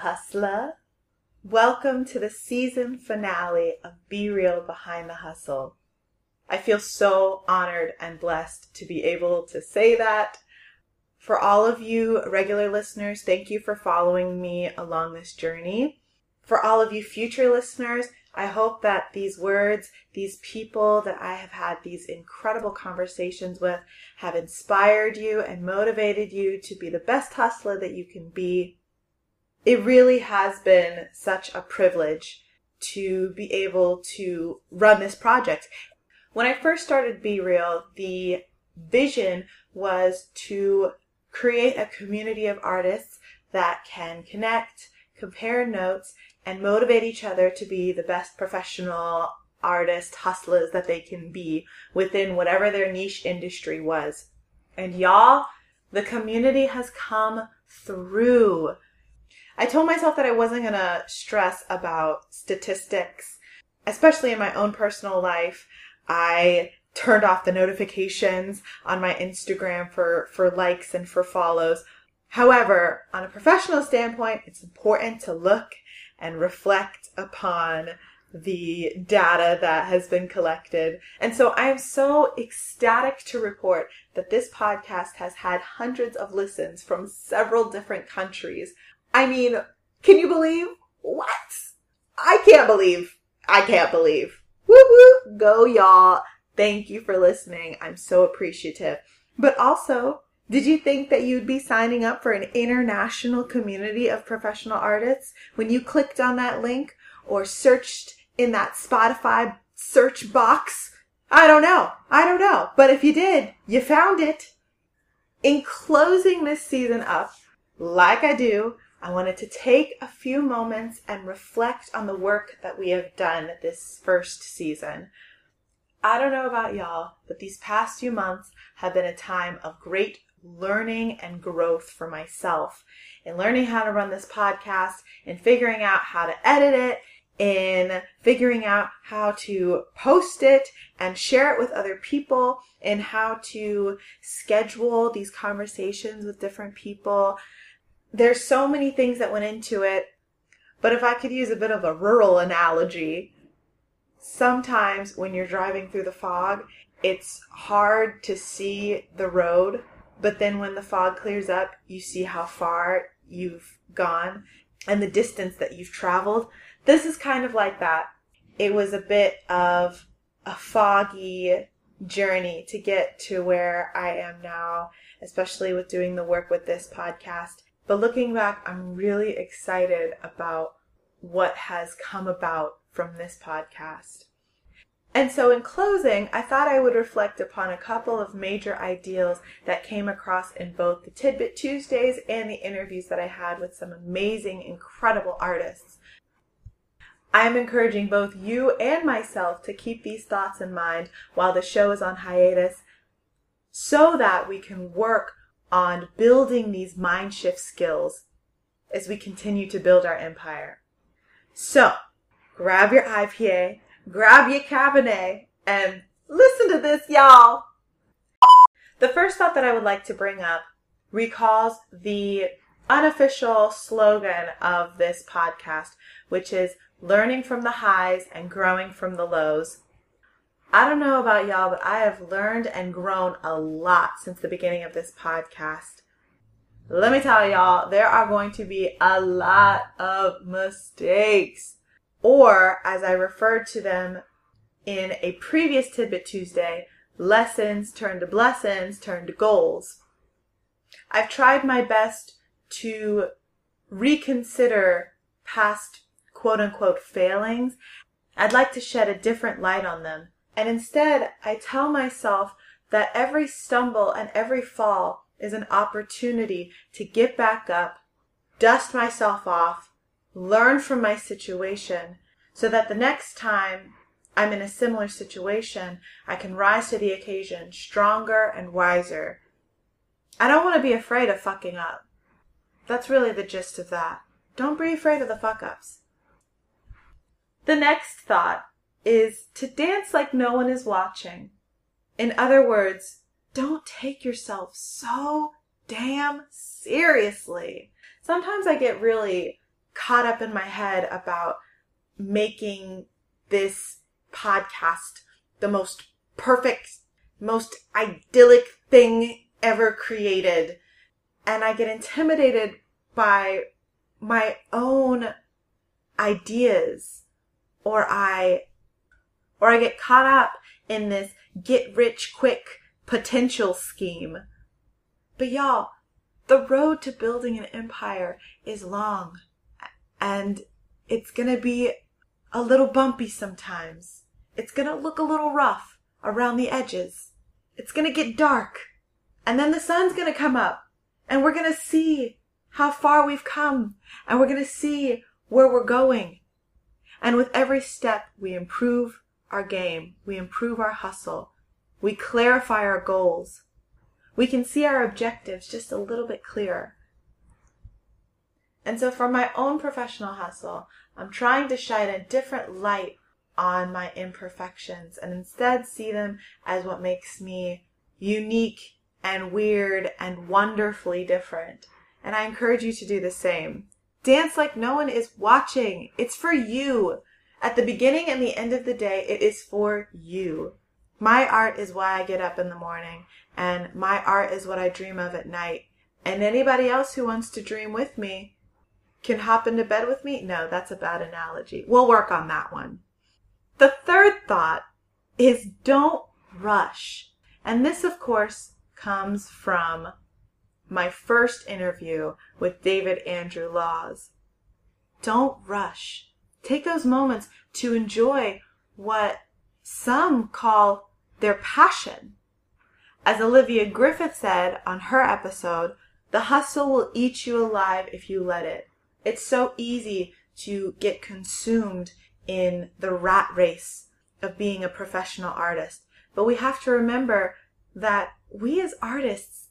hustler. Welcome to the season finale of Be Real Behind the Hustle. I feel so honored and blessed to be able to say that. For all of you regular listeners, thank you for following me along this journey. For all of you future listeners, I hope that these words, these people that I have had these incredible conversations with, have inspired you and motivated you to be the best hustler that you can be. It really has been such a privilege to be able to run this project. When I first started Be Real, the vision was to create a community of artists that can connect, compare notes, and motivate each other to be the best professional artist hustlers that they can be within whatever their niche industry was. And y'all, the community has come through. I told myself that I wasn't going to stress about statistics, especially in my own personal life. I turned off the notifications on my Instagram for, for likes and for follows. However, on a professional standpoint, it's important to look and reflect upon the data that has been collected. And so I am so ecstatic to report that this podcast has had hundreds of listens from several different countries. I mean, can you believe? What? I can't believe. I can't believe. Woo woo! Go y'all. Thank you for listening. I'm so appreciative. But also, did you think that you'd be signing up for an international community of professional artists when you clicked on that link or searched in that Spotify search box? I don't know. I don't know. But if you did, you found it. In closing this season up, like I do, I wanted to take a few moments and reflect on the work that we have done this first season. I don't know about y'all, but these past few months have been a time of great learning and growth for myself in learning how to run this podcast in figuring out how to edit it in figuring out how to post it and share it with other people in how to schedule these conversations with different people. There's so many things that went into it. But if I could use a bit of a rural analogy, sometimes when you're driving through the fog, it's hard to see the road but then when the fog clears up, you see how far you've gone and the distance that you've traveled. This is kind of like that. It was a bit of a foggy journey to get to where I am now, especially with doing the work with this podcast. But looking back, I'm really excited about what has come about from this podcast. And so, in closing, I thought I would reflect upon a couple of major ideals that came across in both the Tidbit Tuesdays and the interviews that I had with some amazing, incredible artists. I'm encouraging both you and myself to keep these thoughts in mind while the show is on hiatus so that we can work on building these mind shift skills as we continue to build our empire. So, grab your IPA grab your Cabernet and listen to this, y'all. The first thought that I would like to bring up recalls the unofficial slogan of this podcast, which is learning from the highs and growing from the lows. I don't know about y'all, but I have learned and grown a lot since the beginning of this podcast. Let me tell y'all, there are going to be a lot of mistakes or as I referred to them in a previous Tidbit Tuesday, lessons turn to blessings, turn to goals. I've tried my best to reconsider past quote unquote failings. I'd like to shed a different light on them. And instead, I tell myself that every stumble and every fall is an opportunity to get back up, dust myself off, learn from my situation so that the next time I'm in a similar situation, I can rise to the occasion stronger and wiser. I don't want to be afraid of fucking up. That's really the gist of that. Don't be afraid of the fuck ups. The next thought is to dance like no one is watching. In other words, don't take yourself so damn seriously. Sometimes I get really caught up in my head about making this podcast the most perfect, most idyllic thing ever created. And I get intimidated by my own ideas or I or I get caught up in this get rich quick potential scheme. But y'all, the road to building an empire is long and it's going to be a little bumpy sometimes. It's going to look a little rough around the edges. It's going to get dark and then the sun's going to come up and we're going to see how far we've come and we're going to see where we're going. And with every step, we improve our game. We improve our hustle. We clarify our goals. We can see our objectives just a little bit clearer. And so for my own professional hustle, I'm trying to shine a different light on my imperfections and instead see them as what makes me unique and weird and wonderfully different. And I encourage you to do the same. Dance like no one is watching. It's for you. At the beginning and the end of the day, it is for you. My art is why I get up in the morning, and my art is what I dream of at night. And anybody else who wants to dream with me can hop into bed with me? No, that's a bad analogy. We'll work on that one. The third thought is don't rush. And this, of course, comes from my first interview with David Andrew Laws. Don't rush. Take those moments to enjoy what some call their passion. As Olivia Griffith said on her episode, the hustle will eat you alive if you let it. It's so easy to get consumed in the rat race of being a professional artist. But we have to remember that we as artists,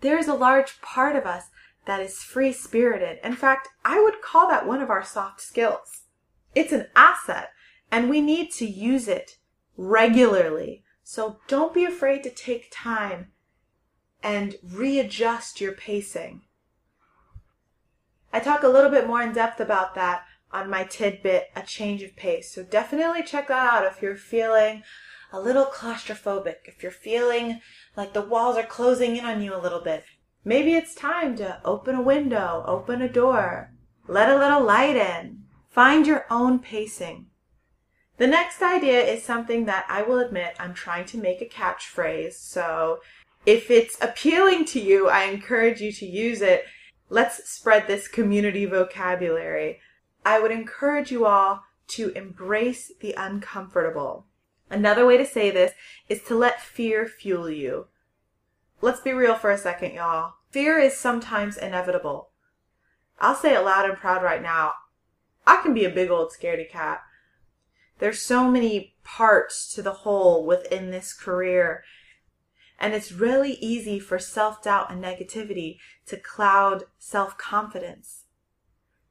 there is a large part of us that is free spirited. In fact, I would call that one of our soft skills. It's an asset and we need to use it regularly. So don't be afraid to take time and readjust your pacing. I talk a little bit more in depth about that on my tidbit, A Change of Pace. So definitely check that out if you're feeling a little claustrophobic, if you're feeling like the walls are closing in on you a little bit. Maybe it's time to open a window, open a door, let a little light in. Find your own pacing. The next idea is something that I will admit I'm trying to make a catchphrase. So if it's appealing to you, I encourage you to use it. Let's spread this community vocabulary. I would encourage you all to embrace the uncomfortable. Another way to say this is to let fear fuel you. Let's be real for a second, y'all. Fear is sometimes inevitable. I'll say it loud and proud right now. I can be a big old scaredy cat. There's so many parts to the whole within this career. And it's really easy for self doubt and negativity to cloud self confidence.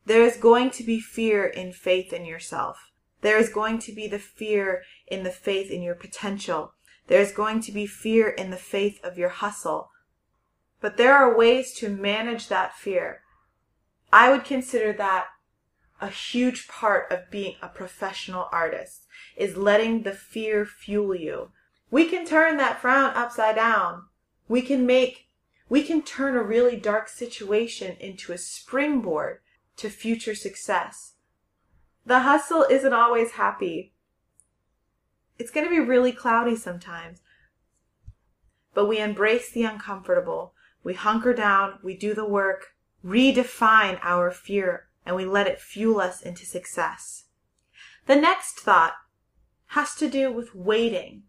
There is going to be fear in faith in yourself. There is going to be the fear in the faith in your potential. There is going to be fear in the faith of your hustle. But there are ways to manage that fear. I would consider that a huge part of being a professional artist is letting the fear fuel you. We can turn that frown upside down. We can make, we can turn a really dark situation into a springboard to future success. The hustle isn't always happy. It's going to be really cloudy sometimes. But we embrace the uncomfortable. We hunker down, we do the work, redefine our fear and we let it fuel us into success. The next thought has to do with waiting.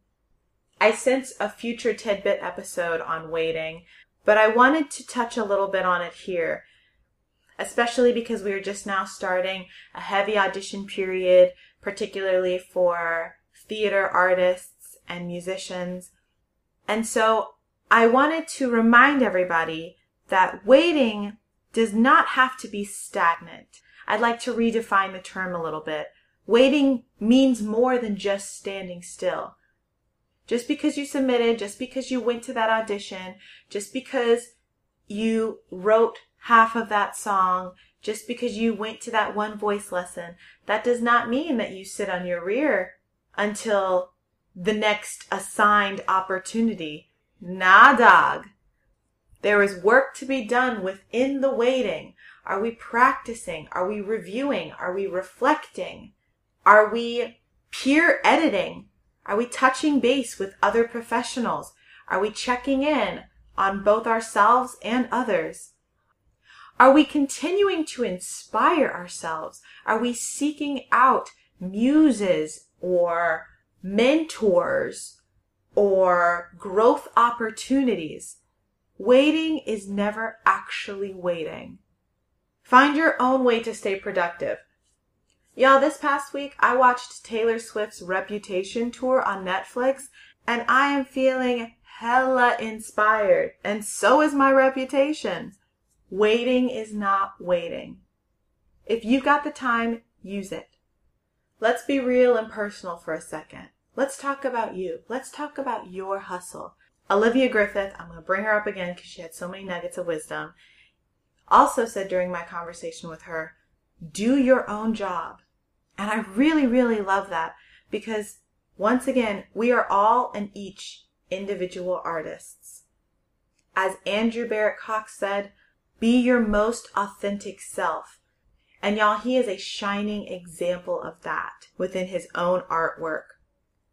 I sense a future tidbit episode on waiting, but I wanted to touch a little bit on it here, especially because we are just now starting a heavy audition period, particularly for theater artists and musicians. And so I wanted to remind everybody that waiting does not have to be stagnant. I'd like to redefine the term a little bit. Waiting means more than just standing still. Just because you submitted, just because you went to that audition, just because you wrote half of that song, Just because you went to that one voice lesson, that does not mean that you sit on your rear until the next assigned opportunity. Nah, dog. There is work to be done within the waiting. Are we practicing? Are we reviewing? Are we reflecting? Are we peer editing? Are we touching base with other professionals? Are we checking in on both ourselves and others? Are we continuing to inspire ourselves? Are we seeking out muses or mentors or growth opportunities? Waiting is never actually waiting. Find your own way to stay productive. Y'all, this past week I watched Taylor Swift's Reputation tour on Netflix and I am feeling hella inspired. And so is my reputation. Waiting is not waiting. If you've got the time, use it. Let's be real and personal for a second. Let's talk about you. Let's talk about your hustle. Olivia Griffith, I'm going to bring her up again because she had so many nuggets of wisdom, also said during my conversation with her, do your own job. And I really, really love that because once again, we are all and each individual artists. As Andrew Barrett Cox said, be your most authentic self. And y'all, he is a shining example of that within his own artwork.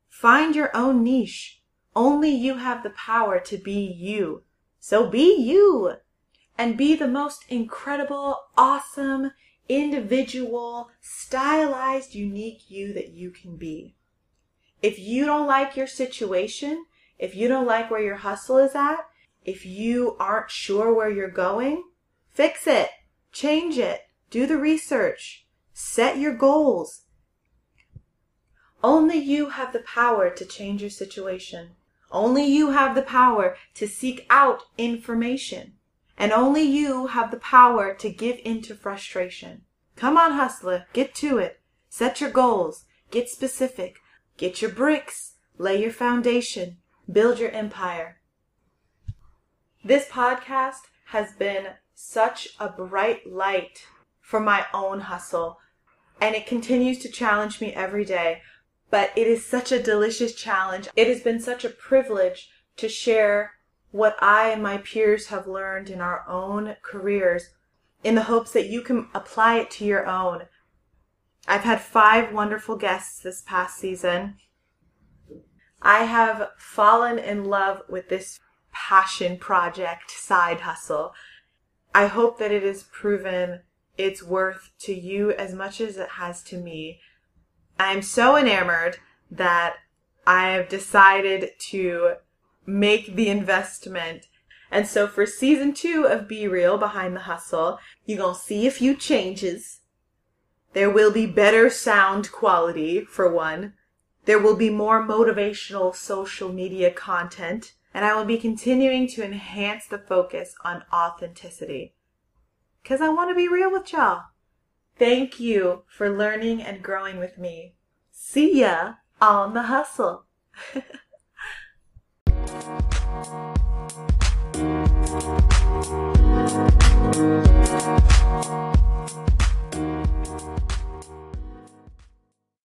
Find your own niche. Only you have the power to be you. So be you and be the most incredible, awesome, individual, stylized, unique you that you can be. If you don't like your situation, if you don't like where your hustle is at, if you aren't sure where you're going, Fix it. Change it. Do the research. Set your goals. Only you have the power to change your situation. Only you have the power to seek out information. And only you have the power to give into frustration. Come on, hustler. Get to it. Set your goals. Get specific. Get your bricks. Lay your foundation. Build your empire. This podcast has been such a bright light for my own hustle. And it continues to challenge me every day. But it is such a delicious challenge. It has been such a privilege to share what I and my peers have learned in our own careers in the hopes that you can apply it to your own. I've had five wonderful guests this past season. I have fallen in love with this passion project side hustle. I hope that it has proven its worth to you as much as it has to me. I'm so enamored that I have decided to make the investment. And so for season two of Be Real Behind the Hustle, you're going to see a few changes. There will be better sound quality, for one. There will be more motivational social media content and I will be continuing to enhance the focus on authenticity. Because I want to be real with y'all. Thank you for learning and growing with me. See ya on the hustle.